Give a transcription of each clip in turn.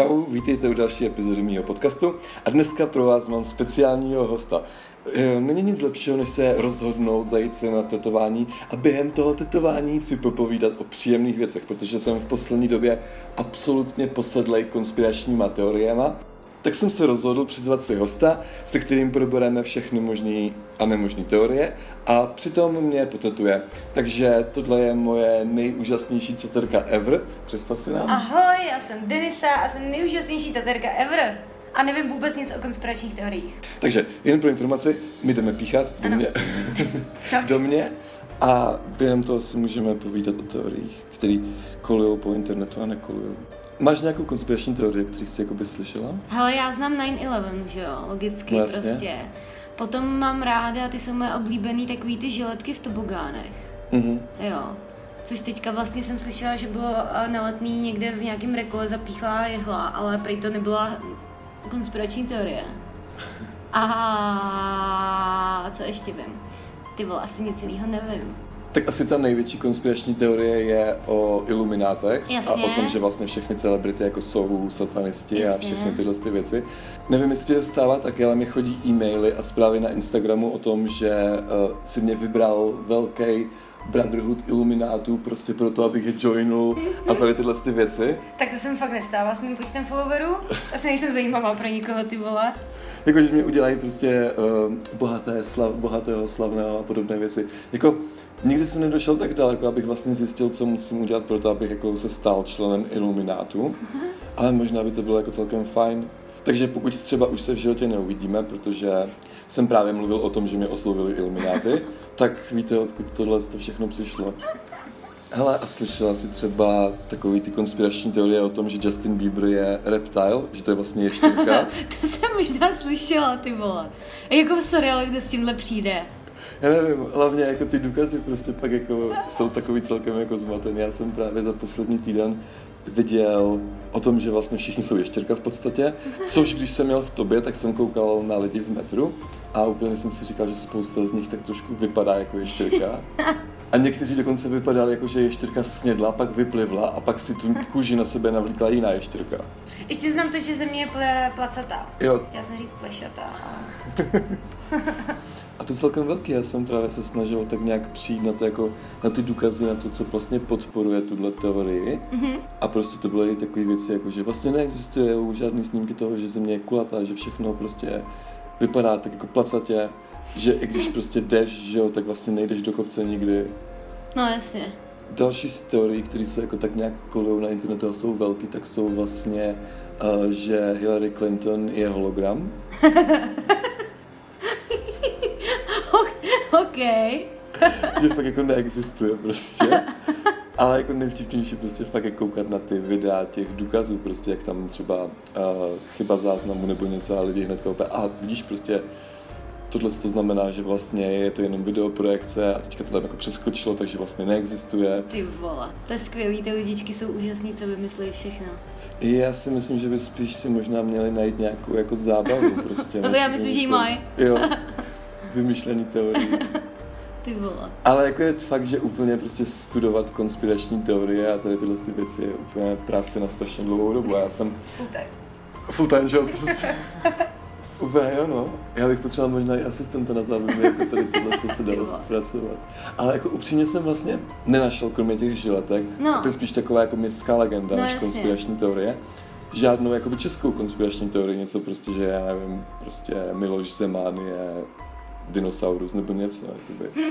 Čau, vítejte u další epizody mého podcastu a dneska pro vás mám speciálního hosta. E, není nic lepšího, než se rozhodnout zajít se na tetování a během toho tetování si popovídat o příjemných věcech, protože jsem v poslední době absolutně posedlej konspiračníma teoriema tak jsem se rozhodl přizvat si hosta, se kterým probereme všechny možné a nemožné teorie a přitom mě potetuje. Takže tohle je moje nejúžasnější teterka ever. Představ si nám. Ahoj, já jsem Denisa a jsem nejúžasnější teterka ever. A nevím vůbec nic o konspiračních teoriích. Takže jen pro informaci, my jdeme píchat do Ano. mě, do mě a během toho si můžeme povídat o teoriích, které kolují po internetu a nekolují. Máš nějakou konspirační teorii, který jsi jakoby slyšela? Hele, já znám 9-11, že jo, logicky No jasně. prostě. Potom mám ráda, ty jsou moje oblíbený takový ty žiletky v tobogánech. Mhm. Jo. Což teďka vlastně jsem slyšela, že bylo eh, na letný někde v nějakém rekole zapíchlá jehla, ale prý to nebyla konspirační teorie. A co ještě vím? Ty vole, asi nic jiného nevím. Tak asi ta největší konspirační teorie je o iluminátech Jasně. a o tom, že vlastně všechny celebrity jako jsou satanisti Jasně. a všechny tyhle ty věci. Nevím, jestli to stává taky, ale mi chodí e-maily a zprávy na Instagramu o tom, že uh, si mě vybral velký Brotherhood iluminátů prostě proto, abych je joinul a tady tyhle ty věci. Tak to se mi fakt nestává s mým počtem followerů. Asi nejsem zajímavá pro nikoho, ty vole. Jako, že mě udělají prostě uh, bohaté, slav, bohatého, slavného a podobné věci. Jako, nikdy jsem nedošel tak daleko, abych vlastně zjistil, co musím udělat pro to, abych jako se stal členem Iluminátu. Ale možná by to bylo jako celkem fajn. Takže pokud třeba už se v životě neuvidíme, protože jsem právě mluvil o tom, že mě oslovili Ilumináty, tak víte, odkud tohle to všechno přišlo. Hele, a slyšela jsi třeba takový ty konspirační teorie o tom, že Justin Bieber je reptile, že to je vlastně ještěrka? To jsem možná slyšela, ty vole. Jako v seriálu, kde s tímhle přijde. Já nevím, hlavně jako ty důkazy prostě pak jako jsou takový celkem jako zmatený. Já jsem právě za poslední týden viděl o tom, že vlastně všichni jsou ještěrka v podstatě, což když jsem měl v tobě, tak jsem koukal na lidi v metru a úplně jsem si říkal, že spousta z nich tak trošku vypadá jako ještěrka. A někteří dokonce vypadali jako, že ještěrka snědla, pak vyplivla a pak si tu kůži na sebe navlíkla jiná ještěrka. Ještě znám to, že země je ple, placatá. Jo, Já jsem říct plešatá. A to je celkem velký, já jsem právě se snažil tak nějak přijít na, to, jako, na ty důkazy, na to, co vlastně podporuje tuhle teorii. Mm-hmm. A prostě to byly takové věci, jako že vlastně neexistuje žádný snímky toho, že země je kulatá, že všechno prostě vypadá tak jako placatě, že i když prostě jdeš, že jo, tak vlastně nejdeš do kopce nikdy. No jasně. Další z teorií, které jsou jako tak nějak kolují na internetu a jsou velký, tak jsou vlastně, uh, že Hillary Clinton je hologram. OK. že fakt jako neexistuje prostě. Ale jako nejvtipnější prostě fakt je koukat na ty videa těch důkazů, prostě jak tam třeba uh, chyba záznamu nebo něco a lidi hned koupé. A vidíš prostě, tohle to znamená, že vlastně je to jenom videoprojekce a teďka to tam jako přeskočilo, takže vlastně neexistuje. Ty vole. To je skvělý, ty lidičky jsou úžasný, co vymyslí všechno. Já si myslím, že by spíš si možná měli najít nějakou jako zábavu prostě. No já myslím, že ji vymyslet- mají. Jo, vymyšlený teorie. Ty vole. Ale jako je fakt, že úplně prostě studovat konspirační teorie a tady tyhle ty věci je úplně práce na strašně dlouhou dobu. A já jsem Utek. full time job prostě. Úplně jo, no. Já bych potřeboval možná i asistenta na to, aby mi jako tady tohle to se dalo zpracovat. Ale jako upřímně jsem vlastně nenašel, kromě těch žiletek, No. to je spíš taková jako městská legenda, No, než jasně. konspirační teorie, žádnou jakoby českou konspirační teorii, něco prostě, že já nevím, prostě Miloš Zeman je dinosaurus nebo něco, jakoby.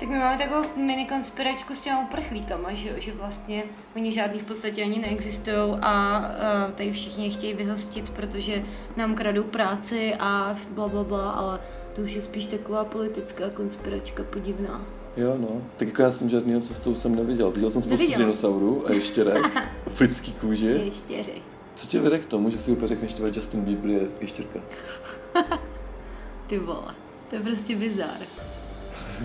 Tak my máme takovou mini konspiračku s těma uprchlíkama, že, jo, že vlastně oni žádný v podstatě ani neexistují a uh, tady všichni je chtějí vyhostit, protože nám kradou práci a bla, bla, bla, ale to už je spíš taková politická konspiračka podivná. Jo, no. Tak jako já jsem žádnýho cestou jsem neviděl. Viděl jsem spoustu dinosaurů a ještěrek v lidský kůži. Ještě řek. Co tě vede k tomu, že si úplně řekneš, že Justin Bieber je ještěrka? Ty vole, to je prostě bizár.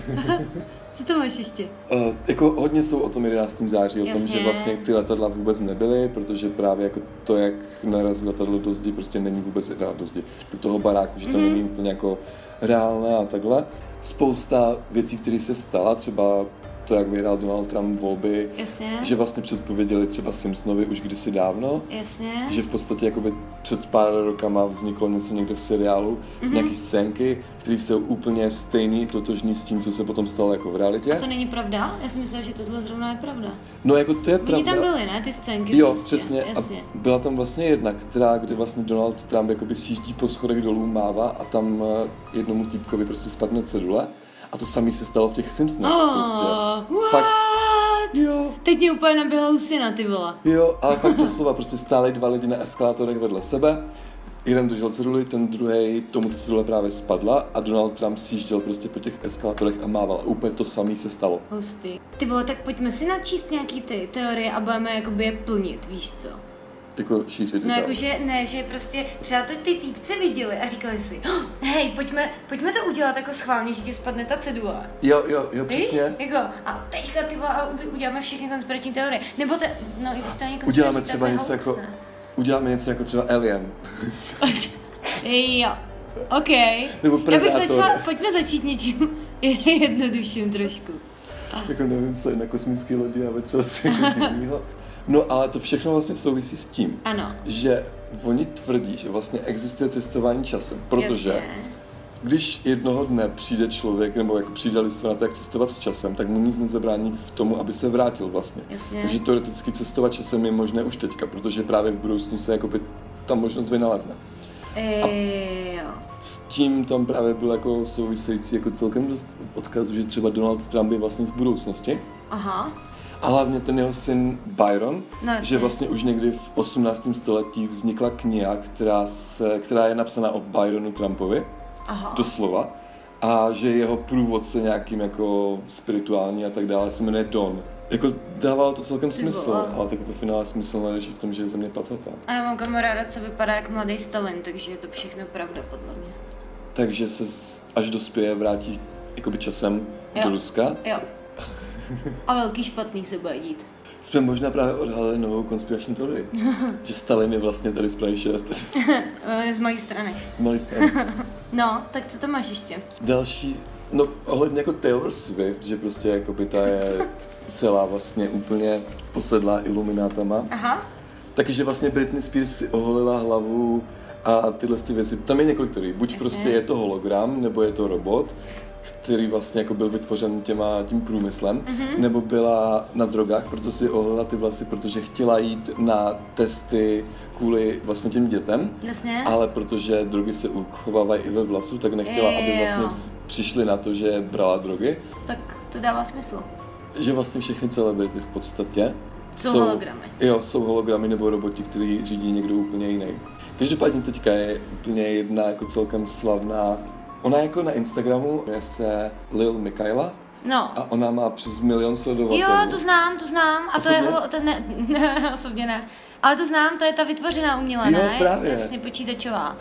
Co to máš ještě? Uh, jako hodně jsou o tom 11. září, o tom, Jasně. že vlastně ty letadla vůbec nebyly, protože právě jako to, jak narazí letadlo do zdi, prostě není vůbec teda do zdi, do toho baráku, že to Mhm. není úplně jako reálné a takhle. Spousta věcí, které se stala, třeba to, jak vyhrál Donald Trump volby, Jasně. že vlastně předpověděli třeba Simpsonovi už kdysi dávno, Jasně. že v podstatě jakoby před pár rokama vzniklo něco někde v seriálu, Mhm. mm-hmm. nějaký scénky, které jsou úplně stejný, totožný s tím, co se potom stalo jako v realitě. A to není pravda? Já si myslela, že tohle zrovna je pravda. No jako to je Oni pravda. tam byly, ne? Ty scénky Jo, prostě. přesně. Jasně. A byla tam vlastně jedna, která, kde vlastně Donald Trump jakoby sjíždí po schodech dolů, mává a tam eh, jednomu týpkovi prostě spadne cedule. A to samé se stalo v těch Simpsonech. prostě. what? Fakt. Jo, Teď mě úplně naběhla husina, ty vole. jo, ale fakt doslova prostě stáli dva lidi na eskalátorech vedle sebe. Jeden držel ceduli, ten druhý tomu ta cedule právě spadla a Donald Trump sjížděl prostě po těch eskalátorech a mával. A úplně to samé se stalo. Hustý. Ty vole, tak pojďme si načíst nějaký ty teorie a budeme jakoby je plnit, víš co? Jako šířit. No jakože ne, že prostě třeba to ty týpci viděli a říkali si, oh, hej, pojďme, pojďme to udělat jako schválně, že ti spadne ta cedule. Jo, jo, jo, Víš? přesně. Jako, a teďka ty vole, a uděláme všechny konspirační teorie. Nebo te, no i když to není Uděláme třeba něco hoax, jako, ne? uděláme něco jako třeba Alien. Jo. OK. Nebo Já bych začala, pojďme začít něčím jednodušším trošku. jako nevím, co je na kosmické lodi a co jako divnýho. No ale to všechno vlastně souvisí s tím, Ano. že oni tvrdí, že vlastně existuje cestování časem, protože Jasně. když jednoho dne přijde člověk, nebo jako přijde lidstvo na to, jak cestovat s časem, tak mu nic nezabrání v tomu, aby se vrátil vlastně. Jasně. Takže teoreticky cestovat časem je možné už teďka, protože právě v budoucnu se jakoby ta možnost vynalezne. E, jo. S tím tam právě byl jako související jako celkem dost odkazů, že třeba Donald Trump je vlastně z budoucnosti. Aha. A hlavně ten jeho syn Byron, No, že vlastně už někdy v 18. století vznikla kniha, která, se, která je napsaná o Byronu Trumpovi, Aha. doslova, a že jeho průvodce nějakým jako spirituální a tak dále se jmenuje Don. Jako dávalo to celkem smysl, vole. ale tak ve finále smysl neřeší v tom, že je země placatá. A já mám kamaráda, co vypadá jak mladý Stalin, takže je to všechno pravda podle mě. Takže se až dospěje vrátí jakoby časem Jo. do Ruska. Jo. A velký špatný se bude dít. Jsme možná právě odhalili novou konspirační teorii, že Stalin je vlastně tady z Prahy 6, E, Z mojí strany. z malé strany. No, tak co tam máš ještě? Další, no ohledně jako Taylor Swift, že prostě jakoby ta je celá vlastně úplně posedlá iluminátama. Aha. Takže vlastně Britney Spears si oholila hlavu a tyhle ty věci. Tam je několik teorií. Buď Jasně. prostě je to hologram, nebo je to robot, který vlastně jako byl vytvořen těma, tím průmyslem, mm-hmm. nebo byla na drogách, proto si oholila ty vlasy, protože chtěla jít na testy kvůli vlastně těm dětem, Jasně. ale protože drogy se uchovávají i ve vlasu, tak nechtěla, aby Jo. vlastně přišli na to, že brala drogy. Tak to dává smysl. Že vlastně všechny celebrity v podstatě Jsou hologramy. Jo, jsou hologramy nebo roboti, který řídí někdo úplně jiný. Každopádně teďka je úplně jedna jako celkem slavná, ona jako na Instagramu je se Lil Mikaela No. a ona má přes milion sledovatelů. Jo, tu znám, tu znám. A to je, Osobně? ho- to ne, ne, osobně ne. Ale to znám, to je ta vytvořená umělá, Jo, ne? právě. Jasně, počítačová.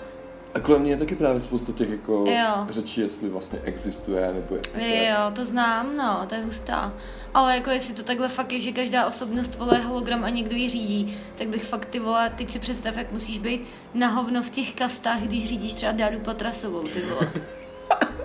A kolem mě je taky právě spousta těch jako Jo. řečí, jestli vlastně existuje, nebo jestli to je. Jo, to znám, no, to je hustá. Ale jako jestli to takhle fakt je, že každá osobnost vole hologram a někdo ji řídí, tak bych fakt ty vole, teď si představ, jak musíš být na hovno v těch kastách, když řídíš třeba Dádu Patrasovou, ty vole.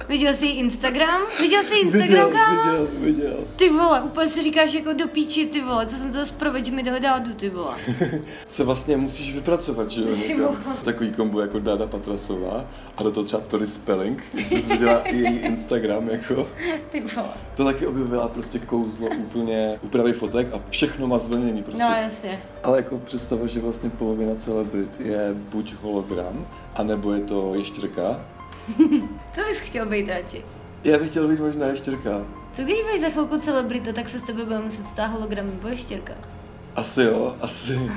Viděl jsi Instagram? Viděl jsi Instagram, Viděl, kámo? viděl, viděl. Ty vole, úplně si říkáš jako do píči, ty vole, co jsem to zprovedl, že mi dali dádu, ty vole. Se vlastně musíš vypracovat, že jo. Takový kombo jako Dada Patrasová a do toho třeba Tori Spelling, jestli jsi viděla i její Instagram, jako. Ty vole. To taky objevila prostě kouzlo úplně úpravy fotek a všechno má zvlnění prostě. No jasně. Ale jako představa, že vlastně polovina celebrit je buď hologram, anebo je to ještěrka. Co bys chtěl být radši? Já bych chtěl být možná ještěrka. Co když budeš za chvilku celebrita, tak se s tebe bude muset stát hologram nebo ještěrka? Asi jo, asi.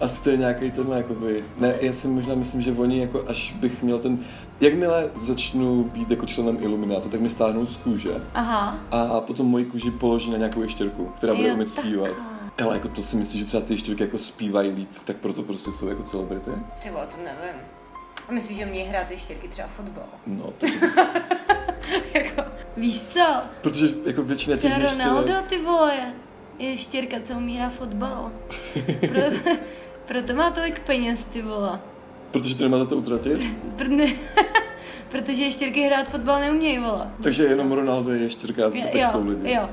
Asi to je nějaký tenhle, jakoby, ne, já si možná myslím, že oni, jako až bych měl ten, jakmile začnu být jako členem Iluminátu, tak mi stáhnou z kůže Aha. a potom moji kůži položí na nějakou ještěrku, která bude Jo, umět zpívat. takhle. Ale jako to si myslíš, že třeba ty ještěrky jako zpívají líp, tak proto prostě jsou jako celebrity? Třeba to nevím. A myslíš, že mě hrát ještěrky třeba fotbal? No, tak, jako, víš co? protože jako většina těch Ronaldo, ještěrek, ty vole, je štěrka, co umí hrát fotbal. Pro, proto má tolik peněz, ty vole. protože to nemá za to utratit, protože ještěrky hrát fotbal neumějí, vole. takže jenom Ronaldo je ještěrka a zbytek jo, jsou lidi. jo.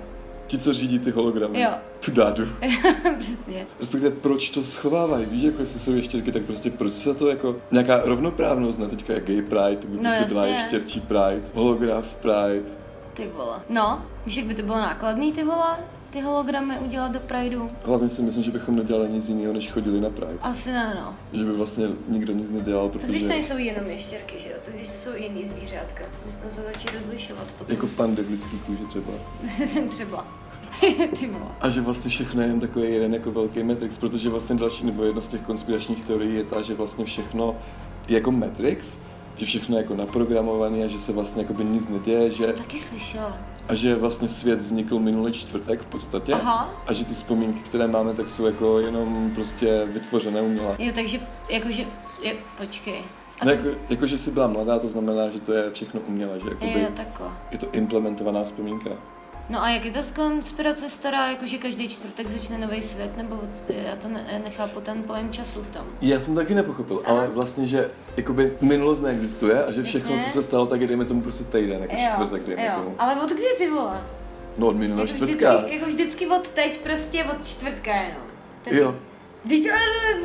Ti, co řídí ty hologramy. Jo. Tu dádu. Přesně. Respektive proč to schovávají, víš, jako jestli jsou ještěrky, tak prostě proč se to jako, nějaká rovnoprávnost, ne teďka jak gay pride, tak by No prostě byla jasně. ještěrčí pride, holograf pride. Ty vole. No, víš, jak by to bylo nákladný, ty vole, ty hologramy udělat do Prideu? Hlavně si myslím, že bychom nedělali nic jiného, než chodili na pride. Asi ne, no. Že by vlastně nikdo nic nedělal, Co když protože to nejsou jenom ještěrky, že jo? Co když to jsou jiný zvířátka? Bychom se začít rozlišovat potom. jako pandy v lidský kůži třeba. Třeba. ty. A že vlastně všechno je jen takový jeden jako velký Matrix, protože vlastně další nebo jedna z těch konspiračních teorií je ta, že vlastně všechno je jako Matrix, že všechno je jako naprogramované a že se vlastně jako by nic neděje, že, Jsem taky slyšela. a že vlastně svět vznikl minulý čtvrtek v podstatě Aha. a že ty vzpomínky, které máme, tak jsou jako jenom prostě vytvořené uměle. Jo, takže, jakože, je, počkej. A Ne, co, jako, jako, že jsi byla mladá, to znamená, že to je všechno uměle, že jakoby, jo, takhle. je to implementovaná vzpomínka. No a jak je ta konspirace stará, jakože každý čtvrtek začne nový svět, nebo já to ne, nechápu ten pojem času v tom. Já jsem taky nepochopil, ale vlastně, že jakoby minulost neexistuje a že všechno, Jasně. co se stalo, tak je dejme tomu prostě týden, jako čtvrtek, dejme jo. tomu. Ale od kdy ty vole? No od minulého Jako čtvrtka. vždycky, jako vždycky od teď, prostě od čtvrtka jenom. Ten, Jo, Teď,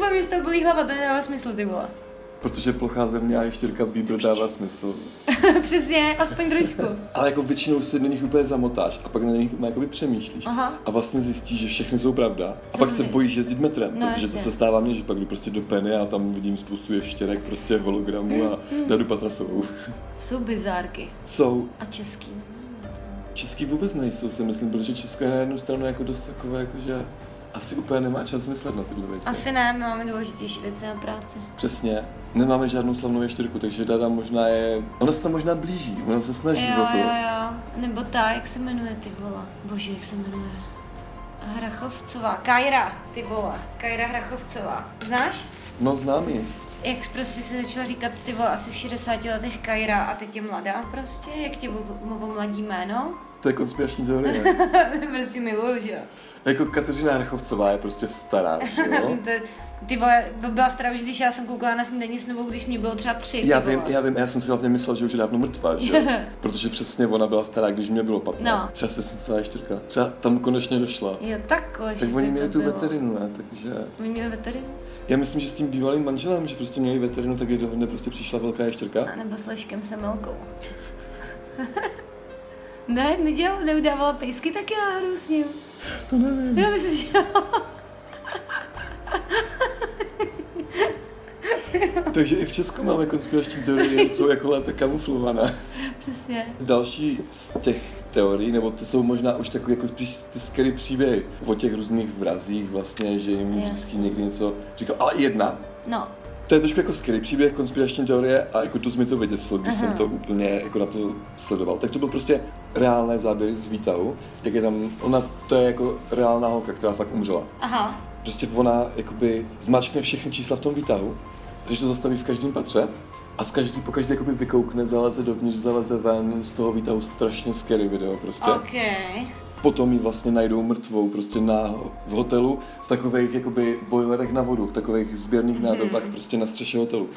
ale mi z toho bolí hlava, to nedává smysl, ty vole. Protože plochá země a ještěrka Bieber dává smysl. Přesně, aspoň trošku. Ale jako většinou se do nich úplně zamotáš a pak na nich jakoby přemýšlíš. Aha. A vlastně zjistíš, že všechny jsou pravda. A pak se Samozřejmě. bojíš jezdit metrem, No, protože to jasně. se stává mně, že pak jdu prostě do Penny a tam vidím spoustu ještěrek, prostě hologramů a Mm, Dadu Patrasovou. Jsou bizárky. Jsou A český. Český vůbec nejsou, si myslím, protože Česká je na jednu stranu jako dost takové, jako že asi úplně nemá čas myslet na tyhle věci. Asi ne, my máme důležitější věci na práci. Přesně. Nemáme žádnou slavnou ještěrku, takže Dada možná je... Ona se tam možná blíží, ona se snaží Jo, o to. jo, jo. Nebo ta, jak se jmenuje, ty vole. Bože, jak se jmenuje. Hrachovcová. Kajra, ty vole. Kajra Hrachovcová. Znáš? No známý. Jak prostě se začala říkat, ty vole, asi v 60 letech Kajra a teď je mladá prostě, jak tě mluví mladí jméno. To je konspirační teorie. prostě miluju, že jo. jako Kateřina Hrachovcová je prostě stará, že jo? To, ty vole, byla stará už, když já jsem koukala na snídaní s novou, když mi bylo třeba tři. Já vím, já vím, já jsem si hlavně myslel, že už je dávno mrtvá, že jo? Protože přesně ona byla stará, když mě bylo 15. No. Třeba se celá ještěrka. Třeba tam konečně došla. Jo, takhle, Tak že oni měli tu bylo. veterinu, ne? Takže... Oni měli veterinu? Já myslím, že s tím bývalým manželem, že prostě měli veterinu, tak je do hlavně prostě přišla velká ještěrka. A nebo s Leškem Semelkou. Ne, nedělal, neudávala pejsky taky náhodou s ním. To nevím. Já myslím, že jo. Takže i v Česku máme konspirační teorie, jsou jako lépe kamuflované. Přesně. Další z těch teorií, nebo to jsou možná už takové jako spíš ty scary příběhy o těch různých vrazích vlastně, že jim vždycky někdy něco říkal. Ale jedna, No, to je trošku jako scary příběh, konspirační teorie a jako dost mi to vyděsilo, když Aha. jsem to úplně jako na to sledoval. Tak to byl prostě reálné záběry z Výtahu, jak je tam, ona, to je jako reálná holka, která fakt umřela. aha. Prostě ona jakoby zmáčkne všechny čísla v tom výtahu, když to zastaví v každém patře a z každý, po každé jakoby vykoukne, zaleze dovnitř, zaleze ven, z toho výtahu strašně scary video prostě. OK. Potom ji vlastně najdou mrtvou prostě na, v hotelu, v takových jakoby boilerech na vodu, v takových sběrných nádobách prostě na střeše hotelu.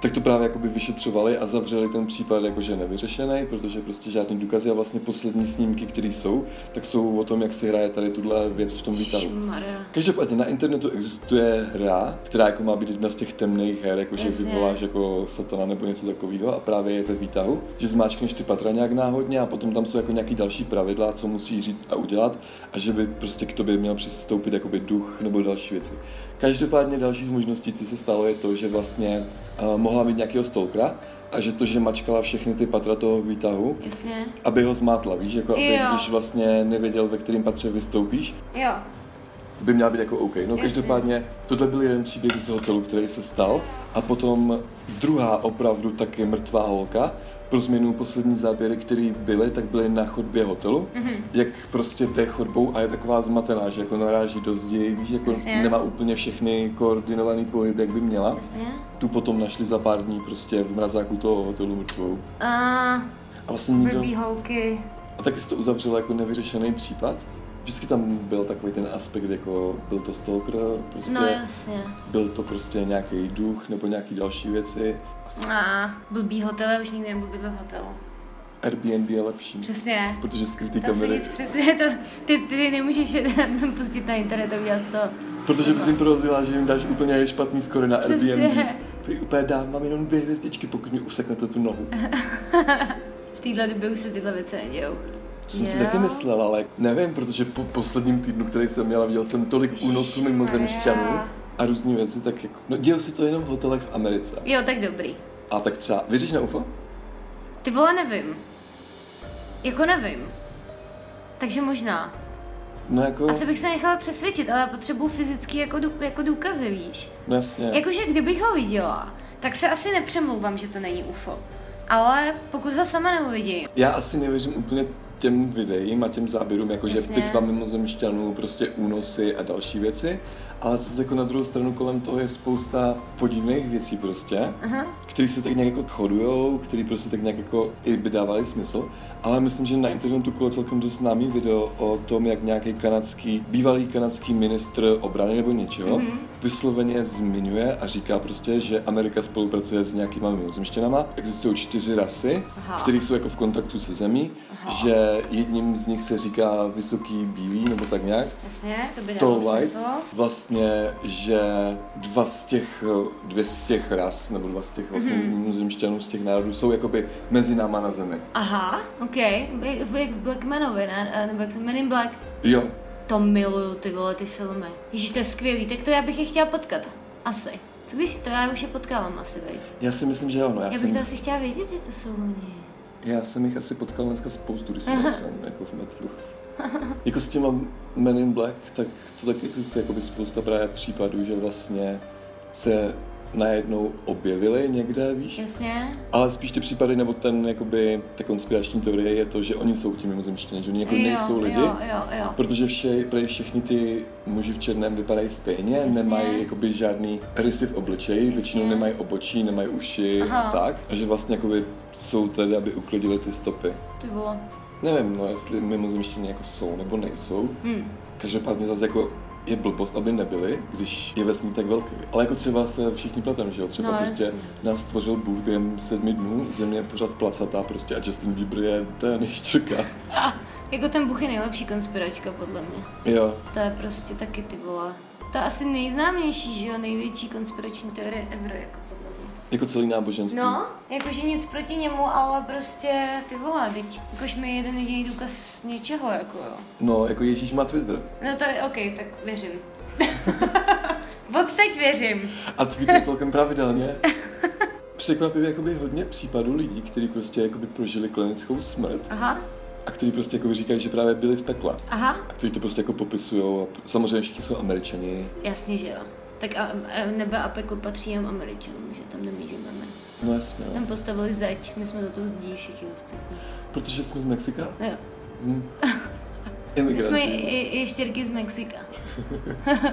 Tak to právě jakoby vyšetřovali a zavřeli ten případ jakože nevyřešený, protože prostě žádný důkazy a vlastně poslední snímky, které jsou, tak jsou o tom, jak se hraje tady tuhle věc v tom výtahu. Každopádně na internetu existuje hra, která jako má být jedna z těch temných her, jako že Jasně. vyvoláš jako satana nebo něco takového a právě je ve výtahu, že zmáčkneš ty patra nějak náhodně a potom tam jsou jako nějaký další pravidla, co musíš říct a udělat a že by prostě k tobě měl přistoupit jakoby duch nebo další věci. Každopádně další z možností, co se stalo, je to, že vlastně uh, mohla mít nějakého stalkera a že to, že mačkala všechny ty patra toho výtahu, Jasně. aby ho zmátla, víš, jako aby, Jo. když vlastně nevěděl, ve kterém patře vystoupíš, Jo. by měla být jako OK. No Jasně. každopádně tohle byl jeden příběh z hotelu, který se stal a potom druhá opravdu taky mrtvá holka. Pro změnu poslední záběry, které byly, tak byly na chodbě hotelu, Mhm. mm-hmm. jak prostě jde chodbou a je taková zmatená, že jako naráží do zdi, víš, jako Jasně. nemá úplně všechny koordinovaný pohyb, jak by měla. Jasně. Tu potom našli za pár dní prostě v mrazáku toho hotelu mrtvou. A A vlastně nikdo... A taky se to uzavřelo jako nevyřešený případ. Vždycky tam byl takový ten aspekt, jako byl to stalker, prostě No jasně. byl to prostě nějaký duch nebo nějaký další věci. A blbý hotel, už nikdy nebudu bydlet v hotelu. Airbnb je lepší. Přesně. Protože skrytý Tam kamery. nic přesně, to, ty, ty nemůžeš pustit na internet a udělat z toho. Protože bys jim prohrozila, že jim dáš úplně špatný skoro na Přesně. Airbnb. Prý úplně dám, mám jenom dvě hvězdičky, pokud mi useknete tu nohu. V téhle době už se tyhle věci nedějou. To jsem si taky myslel, ale nevím, protože po posledním týdnu, který jsem měla, viděl jsem tolik únosů mimozemšťanů a různé věci, tak jako, no dělo se to jenom v hotelech v Americe. Jo, tak dobrý. A tak třeba, věříš na UFO? Ty vole, nevím. Jako nevím. Takže možná. No jako, Asi bych se nechala přesvědčit, ale potřebuji fyzicky jako, dů, jako důkazy, víš. no jasně. Jakože kdybych ho viděla, tak se asi nepřemlouvám, že to není UFO. Ale pokud ho sama neuvidím, Já asi nevěřím úplně těm videím a těm záběrům, jakože pitva mimozemšťanů, prostě únosy a další věci, ale zase jako na druhou stranu kolem toho je spousta podivných věcí prostě, Aha. které se tak nějak jako shodujou, které prostě tak nějak jako i by dávaly smysl, ale myslím, že na internetu kolo celkem dost známý video o tom, jak nějaký kanadský, bývalý kanadský ministr obrany nebo něčeho, Mhm. mm-hmm. vysloveně zmiňuje a říká prostě, že Amerika spolupracuje s nějakýma mimozemštěnama, existují čtyři rasy, které jsou jako v kontaktu se zemí, Aha. že jedním z nich se říká vysoký bílý nebo tak nějak, jasně, to by white, smysl. vlastně, že dva z těch, dvě z těch ras, nebo dva z těch vlastně Mhm. mm-hmm. mimozemšťanů z těch národů jsou jakoby mezi náma na zemi. Aha, ok. Jak jak v Blackmanovi, ne? Eh, Nebo jak jsem Men in Black. Jo, To miluju, ty vole, ty filmy. Ježíš, to je skvělý, tak to já bych je chtěla potkat. Asi. Co když to já už je potkávám asi, veď? já si myslím, že jo, no, já, Já bych jsem, to asi chtěla vědět, že to jsou oni. Já jsem jich asi potkal dneska spoustu, když jsem jsem jako v metru. jako s těma Men in Black, tak to tak existuje jakoby spousta právě případů, že vlastně se najednou objevili někde, víš? Jasně? Ale spíš ty případy, nebo ten, jakoby, ta konspirační teorie je to, že oni jsou ti mimozemštění, že oni jako nejsou lidi. Jo, jo, jo. Protože vše, prej všechny ty muži v černém vypadají stejně, Jasně. nemají jakoby žádný rysy v obličeji, většinou nemají obočí, nemají uši Aha. a tak. A že vlastně jakoby jsou tady, aby uklidili ty stopy. Ty vole. Nevím, no, jestli mimozemštění jako jsou nebo nejsou. Hm. Každopádně zase jako je blbost, aby nebyli, když je vesmír tak velký. Ale jako třeba se všichni pletem, že jo? Třeba No, prostě jasně. nás stvořil Bůh během sedmi dnů, země je pořád placatá prostě a Justin Bieber je ten ještěrka. Jako ten Buch je nejlepší konspiračka, podle mě. Jo, To je prostě taky ty vole. To je asi nejznámější, že jo, největší konspirační teorie ever, jako podle mě. Jako celý náboženství. No, jakože nic proti němu, ale prostě ty vole, teď, jakož mi jeden jediný důkaz něčeho, jako jo. No, jako Ježíš má Twitter. No to je OK, tak věřím. Od teď věřím. A tweetuje celkem pravidelně. Překvapivě jakoby hodně případů lidí, kteří prostě jakoby prožili klinickou smrt Aha, a kteří prostě jako říkají, že právě byli v pekle. aha, A kteří to prostě jako popisují. A samozřejmě všichni jsou američani. jasně, že jo. Tak a, a nebe a peklo patří jen Američanům, že tam nemůžeme. No jasně, Tam no. postavili zeď, my jsme za to zdí všichni ostatní. Protože jsme z Mexika. No jo. Hm. My jsme i, i ještěrky z Mexika.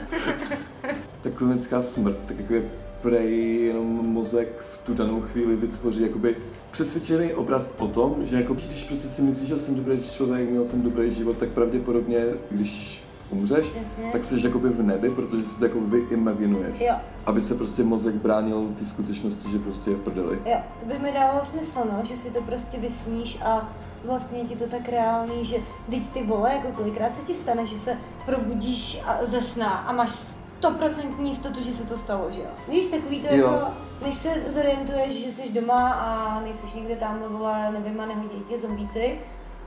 Ta klinická smrt, tak jako je prej jenom mozek v tu danou chvíli vytvoří jakoby přesvědčený obraz o tom, že jako když prostě si myslíš, že jsem dobrý člověk, měl jsem dobrý život, tak pravděpodobně, když umřeš, Jasně. tak jsi jakoby v nebi, protože si to jako vyimaginuješ. Jo, Aby se prostě mozek bránil ty skutečnosti, že prostě je v prdeli. jo, to by mi dávalo smysl, no, že si to prostě vysníš a vlastně ti to tak reálný, že teď ty vole, jako kolikrát se ti stane, že se probudíš a ze sna a máš stoprocentní jistotu, že se to stalo, že jo? Víš, takový to Jo. jako, než se zorientuješ, že jsi doma a nejseš někde tam, vole, nevím, a nehodí tě zombíci,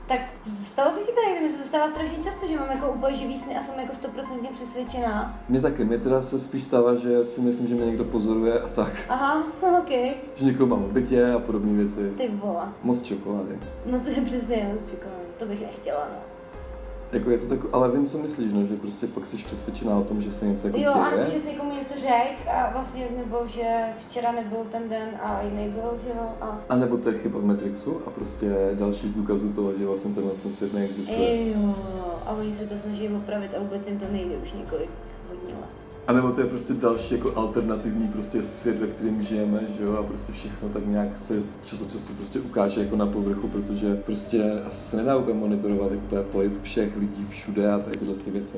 tak stalo se ti to někdy, mi se to stává strašně často, že mám jako úplně živý sny a jsem jako stoprocentně přesvědčená. Mně taky, mně teda se spíš stává, že si myslím, že mě někdo pozoruje a tak. Aha, ok, Že někoho mám v bytě a podobné věci. ty vole. Moc čokolády. No to je přesně moc čokolády. To bych nechtěla, no. Jako je to tak, ale vím, co myslíš, no, že prostě pak jsi přesvědčená o tom, že se něco jako Jo, děje. ano, že jsi někomu něco řekl a vlastně, nebo že včera nebyl ten den a jiný byl, že jo, a... A nebo to je chyba v Matrixu a prostě další z důkazů toho, že vlastně tenhle ten svět neexistuje. Jo, a oni se to snaží opravit a vůbec jim to nejde už několik. A nebo to je prostě další jako alternativní prostě svět, ve kterém žijeme, že jo, a prostě všechno tak nějak se čas od času prostě ukáže jako na povrchu, protože prostě asi se nedá úplně monitorovat úplně pohyb všech lidí všude a tady tyhle ty věci.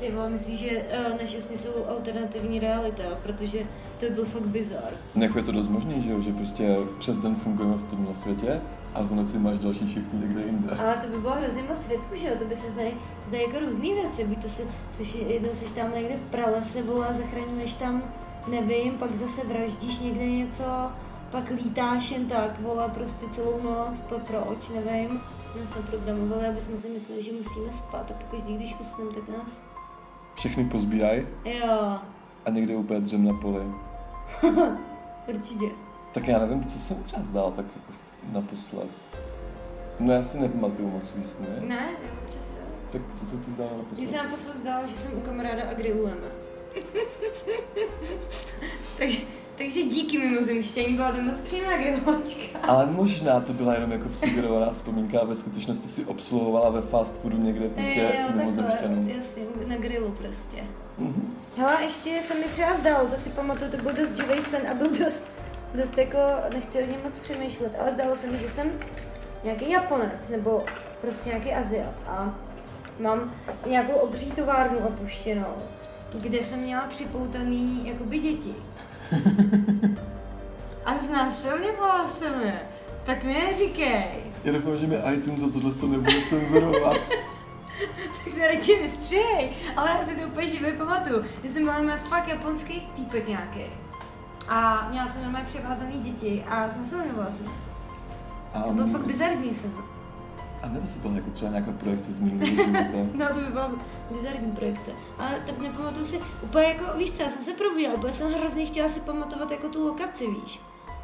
Ty vole, myslíš, že uh, naše sny jsou alternativní realita, protože to by byl fakt bizar. Jako je to dost možný, že jo, že prostě přes den fungujeme v tomhle světě a v noci máš další šichtu někde jinde. Ale to by bylo hrozně moc světů, že jo, to by se zdají, zdají jako různé věci, buď to se, seš, jednou seš tam někde v pralese, vole, zachraňuješ tam, nevím, pak zase vraždíš někde něco, pak lítáš jen tak, vole, prostě celou noc, po proč, nevím. Nás naprogramovali, aby jsme si mysleli, že musíme spát a pokud když usneme, tak nás... Všechny pozbírají Jo, a někde úplně dřem na poli. určitě. Tak já nevím, co jsem třeba zdál tak jako naposled. No já si nepamatuju moc svý sny. Ne, ne, občas jo. Tak co se ti zdálo Mně naposled? se naposled zdálo, že jsem u kamaráda a grillujeme. takže, takže díky mimozemštění byla to moc příjemná grilovačka. Ale možná to byla jenom jako sugerovaná vzpomínka a ve skutečnosti si obsluhovala ve fast foodu někde prostě Jo, jasně, na grilu prostě. Mhm. Hele, ještě se mi třeba zdálo, to si pamatuju, to byl dost živý sen a byl dost, dost jako, nechci o něm moc přemýšlet, ale zdálo se mi, že jsem nějaký Japonec nebo prostě nějaký Aziat a mám nějakou obří továrnu opuštěnou, kde jsem měla připoutaný jakoby děti. A znásilňovala jsem je. Tak mi neříkej. Já doufám, že mi iTunes za tohle to nebude cenzurovat. Tak to radši vystřihej. Ale já si to úplně živě pamatuju. Já jsem byla fakt japonský týpek nějaký. A měla jsem normálně převázaný děti a znásilňovala jsem. To byl fakt bizarní sen. A nebo to byla jako třeba nějaká projekce z minulého života. No to by byla bizarní projekce. Ale tak nepamatuju si, úplně jako, víš co, já jsem se probíhala, úplně jsem hrozně chtěla si pamatovat jako tu lokaci, víš.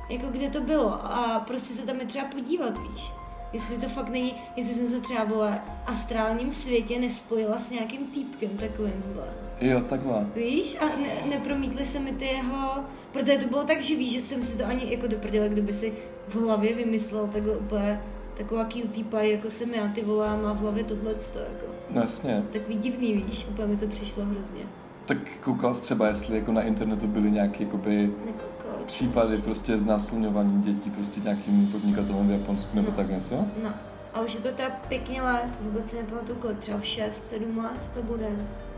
Jako kde to bylo a prostě se tam je třeba podívat, víš. Jestli to fakt není, jestli jsem se třeba vole astrálním světě nespojila s nějakým týpkem takovým, vole. Jo, takhle. Víš, a ne, nepromítly se mi ty jeho, protože to bylo tak živý, že jsem si to ani jako doprdila, kdyby si v hlavě vymyslel takhle úplně taková cutie pie, jako jsem já, ty vole, a má v hlavě tohle jako. No jasně. Takový divný, víš, úplně mi to přišlo hrozně. Tak koukal jsi třeba, jestli jako na internetu byly nějaké jakoby Nekoukala. případy prostě znásilňování dětí prostě nějakým podnikatelem v Japonsku nebo No. tak něco? No. A už je to teda pěkně let, vůbec si nepamatuju kolik, třeba 6-7 let to bude.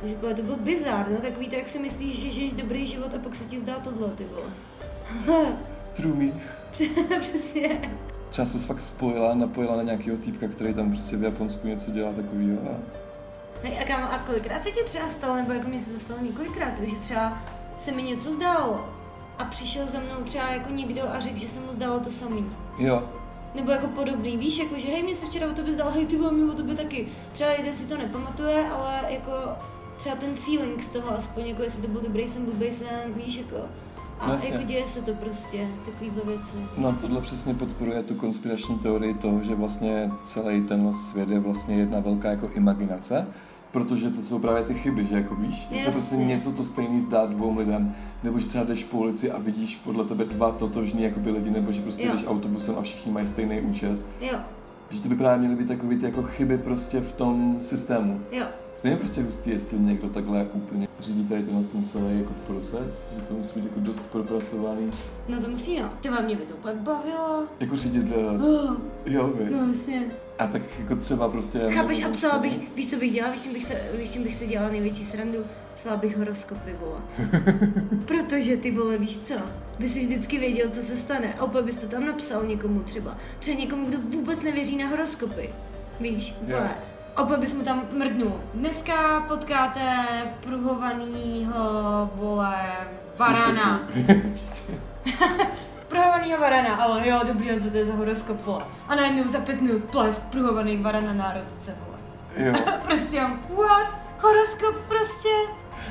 Takže bylo, to byl bizar, no takový to, jak si myslíš, že žiješ dobrý život a pak se ti zdá tohle, ty vole. True me. Přesně. Třeba se fakt spojila, napojila na nějakého týpka, který tam prostě v Japonsku něco dělá takovýho. A... Hej, a, kam, a kolikrát se ti třeba stalo, nebo jako mně se to stalo několikrát, že třeba se mi něco zdálo a přišel za mnou třeba jako někdo a řekl, že se mu zdálo to samý. Jo, Nebo jako podobný, víš, jako že hej, mě se včera o tobě zdálo, hej, ty vole, mě o tobě taky. Třeba jeden si to nepamatuje, ale jako třeba ten feeling z toho, aspoň jako jestli to byl dobrý sen, blbý sen, víš, jako. A Jasně. jako děje se to prostě, takovýhle věci. no tohle přesně podporuje tu konspirační teorii toho, že vlastně celý tenhle svět je vlastně jedna velká jako imaginace, protože to jsou právě ty chyby, že jako víš, že se prostě něco to stejný zdá dvou lidem, nebo že třeba jdeš po ulici a vidíš podle tebe dva totožní jakoby lidi, nebo že prostě Jo. jdeš autobusem a všichni mají stejný účes. Jo, Že to by právě měly být takový ty jako chyby prostě v tom systému. jo. Stejně prostě hustý, jestli někdo takhle úplně řídí tady tenhle ten celý jako proces, že to musí být jako dost propracovaný. No to musí, no. Ty mě by to úplně bavilo. Jako řídit, uh, Oh, jo, víš. no jasně. A tak jako třeba prostě... Chápeš, a psala bych, víš, co bych dělala, víš, čím bych se, víš, čím bych se dělala největší srandu? Psala bych horoskopy, vole. Protože ty vole, víš co, by si vždycky věděl, co se stane. A úplně bys to tam napsal někomu třeba. Třeba někomu, kdo vůbec nevěří na horoskopy. Víš. Jo. A úplně bys mu tam mrdnul. Dneska potkáte pruhovanýho, vole, varana. Pruhovanýho varana, ale jo, dobrý, co to je za horoskop, vole. A najednou za pět minut plesk, pruhovaný varan na národce, vole. Jo, Prostě mám, what? Horoskop prostě.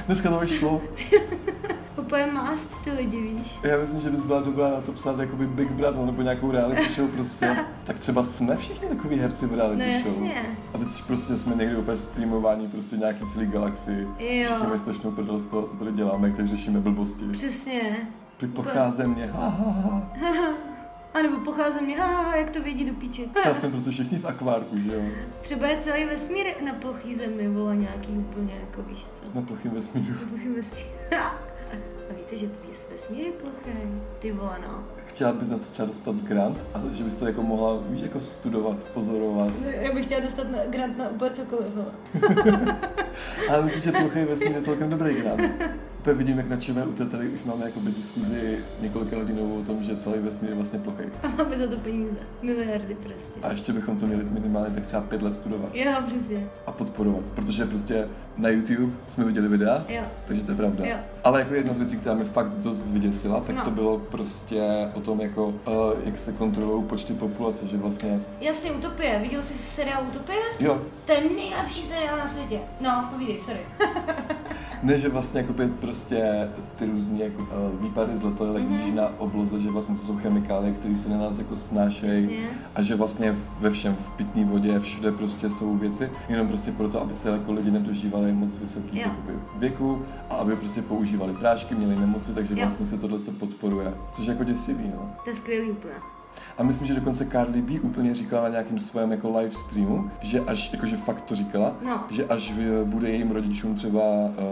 Dneska to vyšlo. Úplně mást ty lidi, víš. Já myslím, že bys byla dobrá na to psát jakoby Big Brother nebo nějakou reality show prostě. Tak třeba jsme všichni takový herci v reality No show. jasně. A teď prostě jsme někdy úplně streamování prostě nějaký celý galaxii. Jo. Všichni mají strašnou prdel z toho, co tady děláme, když řešíme blbosti. Přesně. Pochází mě, ha, ha, ha. A nebo pocházím mě, haha, jak to vědí do píči. Třeba jsme prostě všichni v akvárku, že jo? Třeba je celý vesmír na plochý zemi, vole, nějaký úplně, jako víš co. Na plochým vesmíru. Na plochý vesmír. A víte Takže vesmír je plochý. Ty vole, no. Chtěla bys na to třeba dostat grant, ale že bys to jako mohla, víš, jako studovat, pozorovat. Já bych chtěla dostat na, grant na úplně cokoliv. Ale myslím, že plochý vesmír je celkem dobrý grant. Úplně vidím, jak na ČVUT tady už máme jakoby diskuzi několika hodinovou o tom, že celý vesmír je vlastně plochý. A máme za to peníze. Miliardy prostě. A ještě bychom to měli minimálně tak třeba pět let studovat Jo, přesně. a podporovat, protože prostě na YouTube jsme viděli videa, Jo. takže to je pravda. Jo. Ale jako jedna z věcí, která mě fakt dost vyděsila, tak No. to bylo prostě o tom, jako, uh, jak se kontrolují počty populace, že vlastně, Jasně, Utopie. Viděl jsi seriál Utopie? jo, To je nejlepší seriál na světě. No, povídej, sorry. ne, že vlastně jakoby prostě ty různý jako, uh, výpady z letadel, jak Mhm. vidíš na obloze, že vlastně to jsou chemikálie, které se na nás jako snášejí a že vlastně ve všem, v pitné vodě, všude prostě jsou věci, jenom prostě proto, aby se jako lidi nedožívali moc vysoký Jo. jakoby, věku a aby prostě používali prášky, měli nemoci, takže Jo. vlastně se tohle to podporuje, což je jako děsivý, no. To je skvělý úplně. A myslím, že dokonce Cardi B úplně říkala na nějakém svém jako live streamu, že až, jakože fakt to říkala, No. že až v- bude jejím rodičům třeba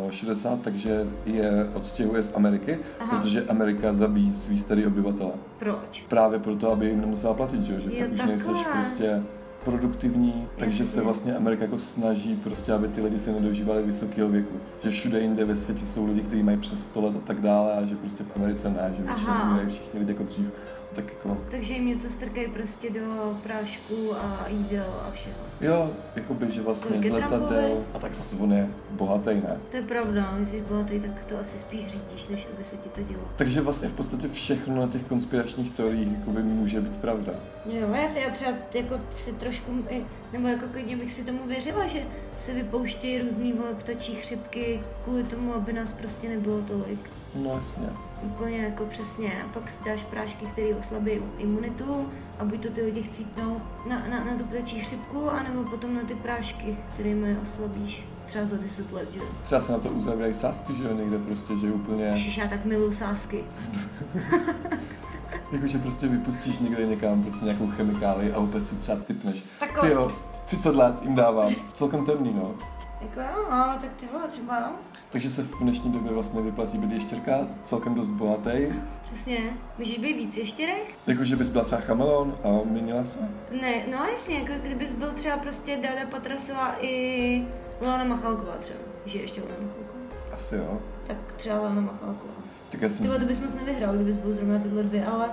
uh, 60, takže je odstěhuje z Ameriky, Aha. protože Amerika zabíjí svý starý obyvatele. Proč? Právě proto, aby jim nemusela platit, že, že Jo, pak už nejseš prostě produktivní, takže se Jasně. vlastně Amerika jako snaží prostě, aby ty lidi se nedožívali vysokého věku. Že všude jinde ve světě jsou lidi, kteří mají přes 100 let a tak dále a že prostě v Americe ne, že většinou všichni lidi jako dřív. Tak jako, Takže jim něco strkají prostě do prášku a jídel a všeho. jo, jakoby, že vlastně z letadel, a tak zase on je bohatý, ne? To je pravda, když jsi bohatý, tak to asi spíš řídíš, než aby se ti to dělo. Takže vlastně v podstatě všechno na těch konspiračních teoriích jakoby může být pravda. Jo, já si já třeba jako si trošku, nebo jako klidně bych si tomu věřila, že se vypouštějí různý vole ptačí chřipky kvůli tomu, aby nás prostě nebylo tolik. No jasně. Úplně jako přesně. A pak si dáš prášky, které oslabí imunitu a buď to ty lidi chcípnou na, na, na tu ptačí chřipku, anebo potom na ty prášky, kterými je oslabíš. Třeba za 10 let, že jo. Třeba se na to uzavírají sásky, že jo, někde prostě, že úplně, Ježiš, já tak miluju sásky. jakože prostě vypustíš někde někam prostě nějakou chemikálii a úplně si třeba typneš. Ty jo, 30 let jim dávám, celkem temný, no. Jako jo, no, tak ty vole, třeba no. Takže se v dnešní době vlastně vyplatí být ještěrka, celkem dost bohatý. Přesně. Můžeš být víc ještěrek? Jakože bys byla třeba chameleon a měnila se. Ne, no jasně, jako kdybys byl třeba prostě Dada Patrasová i Lana Machalková třeba. Že ještě Lana Machalková. Asi jo. Tak třeba Lana Machalková. Tak já si Tyhle, to bys moc nevyhrál, kdybys byl zrovna tyhle dvě, ale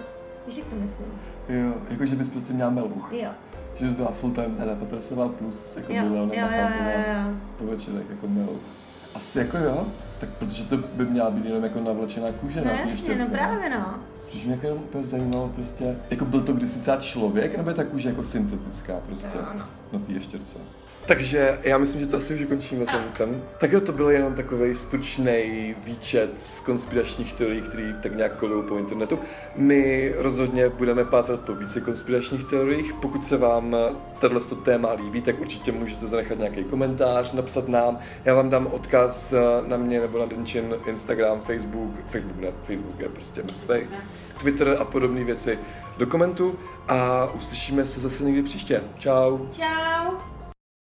víš, jak to myslím. jo, jakože bys prostě měla meluch. Jo, Že bys byla full time Hada Patrasová plus jako jo, byla jo, Leona jo, jo, jo, jo. po večerech jako meluch. Asi jako jo. Tak protože to by měla být jenom jako navlečená kůže No na té jasně, no právě no. Spíš mě jako jenom úplně zajímalo prostě, jako byl to kdysi třeba člověk, nebo je ta kůže jako syntetická prostě Jo, ano. na té ještěrce? Takže já myslím, že to asi už ukončíme ten ten. Tak jo, to byl jenom takový stručný výčet z konspiračních teorií, který tak nějak kolují po internetu. My rozhodně budeme pátrat po více konspiračních teoriích. Pokud se vám tohle téma líbí, tak určitě můžete zanechat nějaký komentář, napsat nám. Já vám dám odkaz eh, na mě nebo na Denčin, Instagram, Facebook, Facebook ne, Facebook je prostě mrtvej, Twitter a podobné věci do komentu a uslyšíme se zase někdy příště. Ciao. Čau.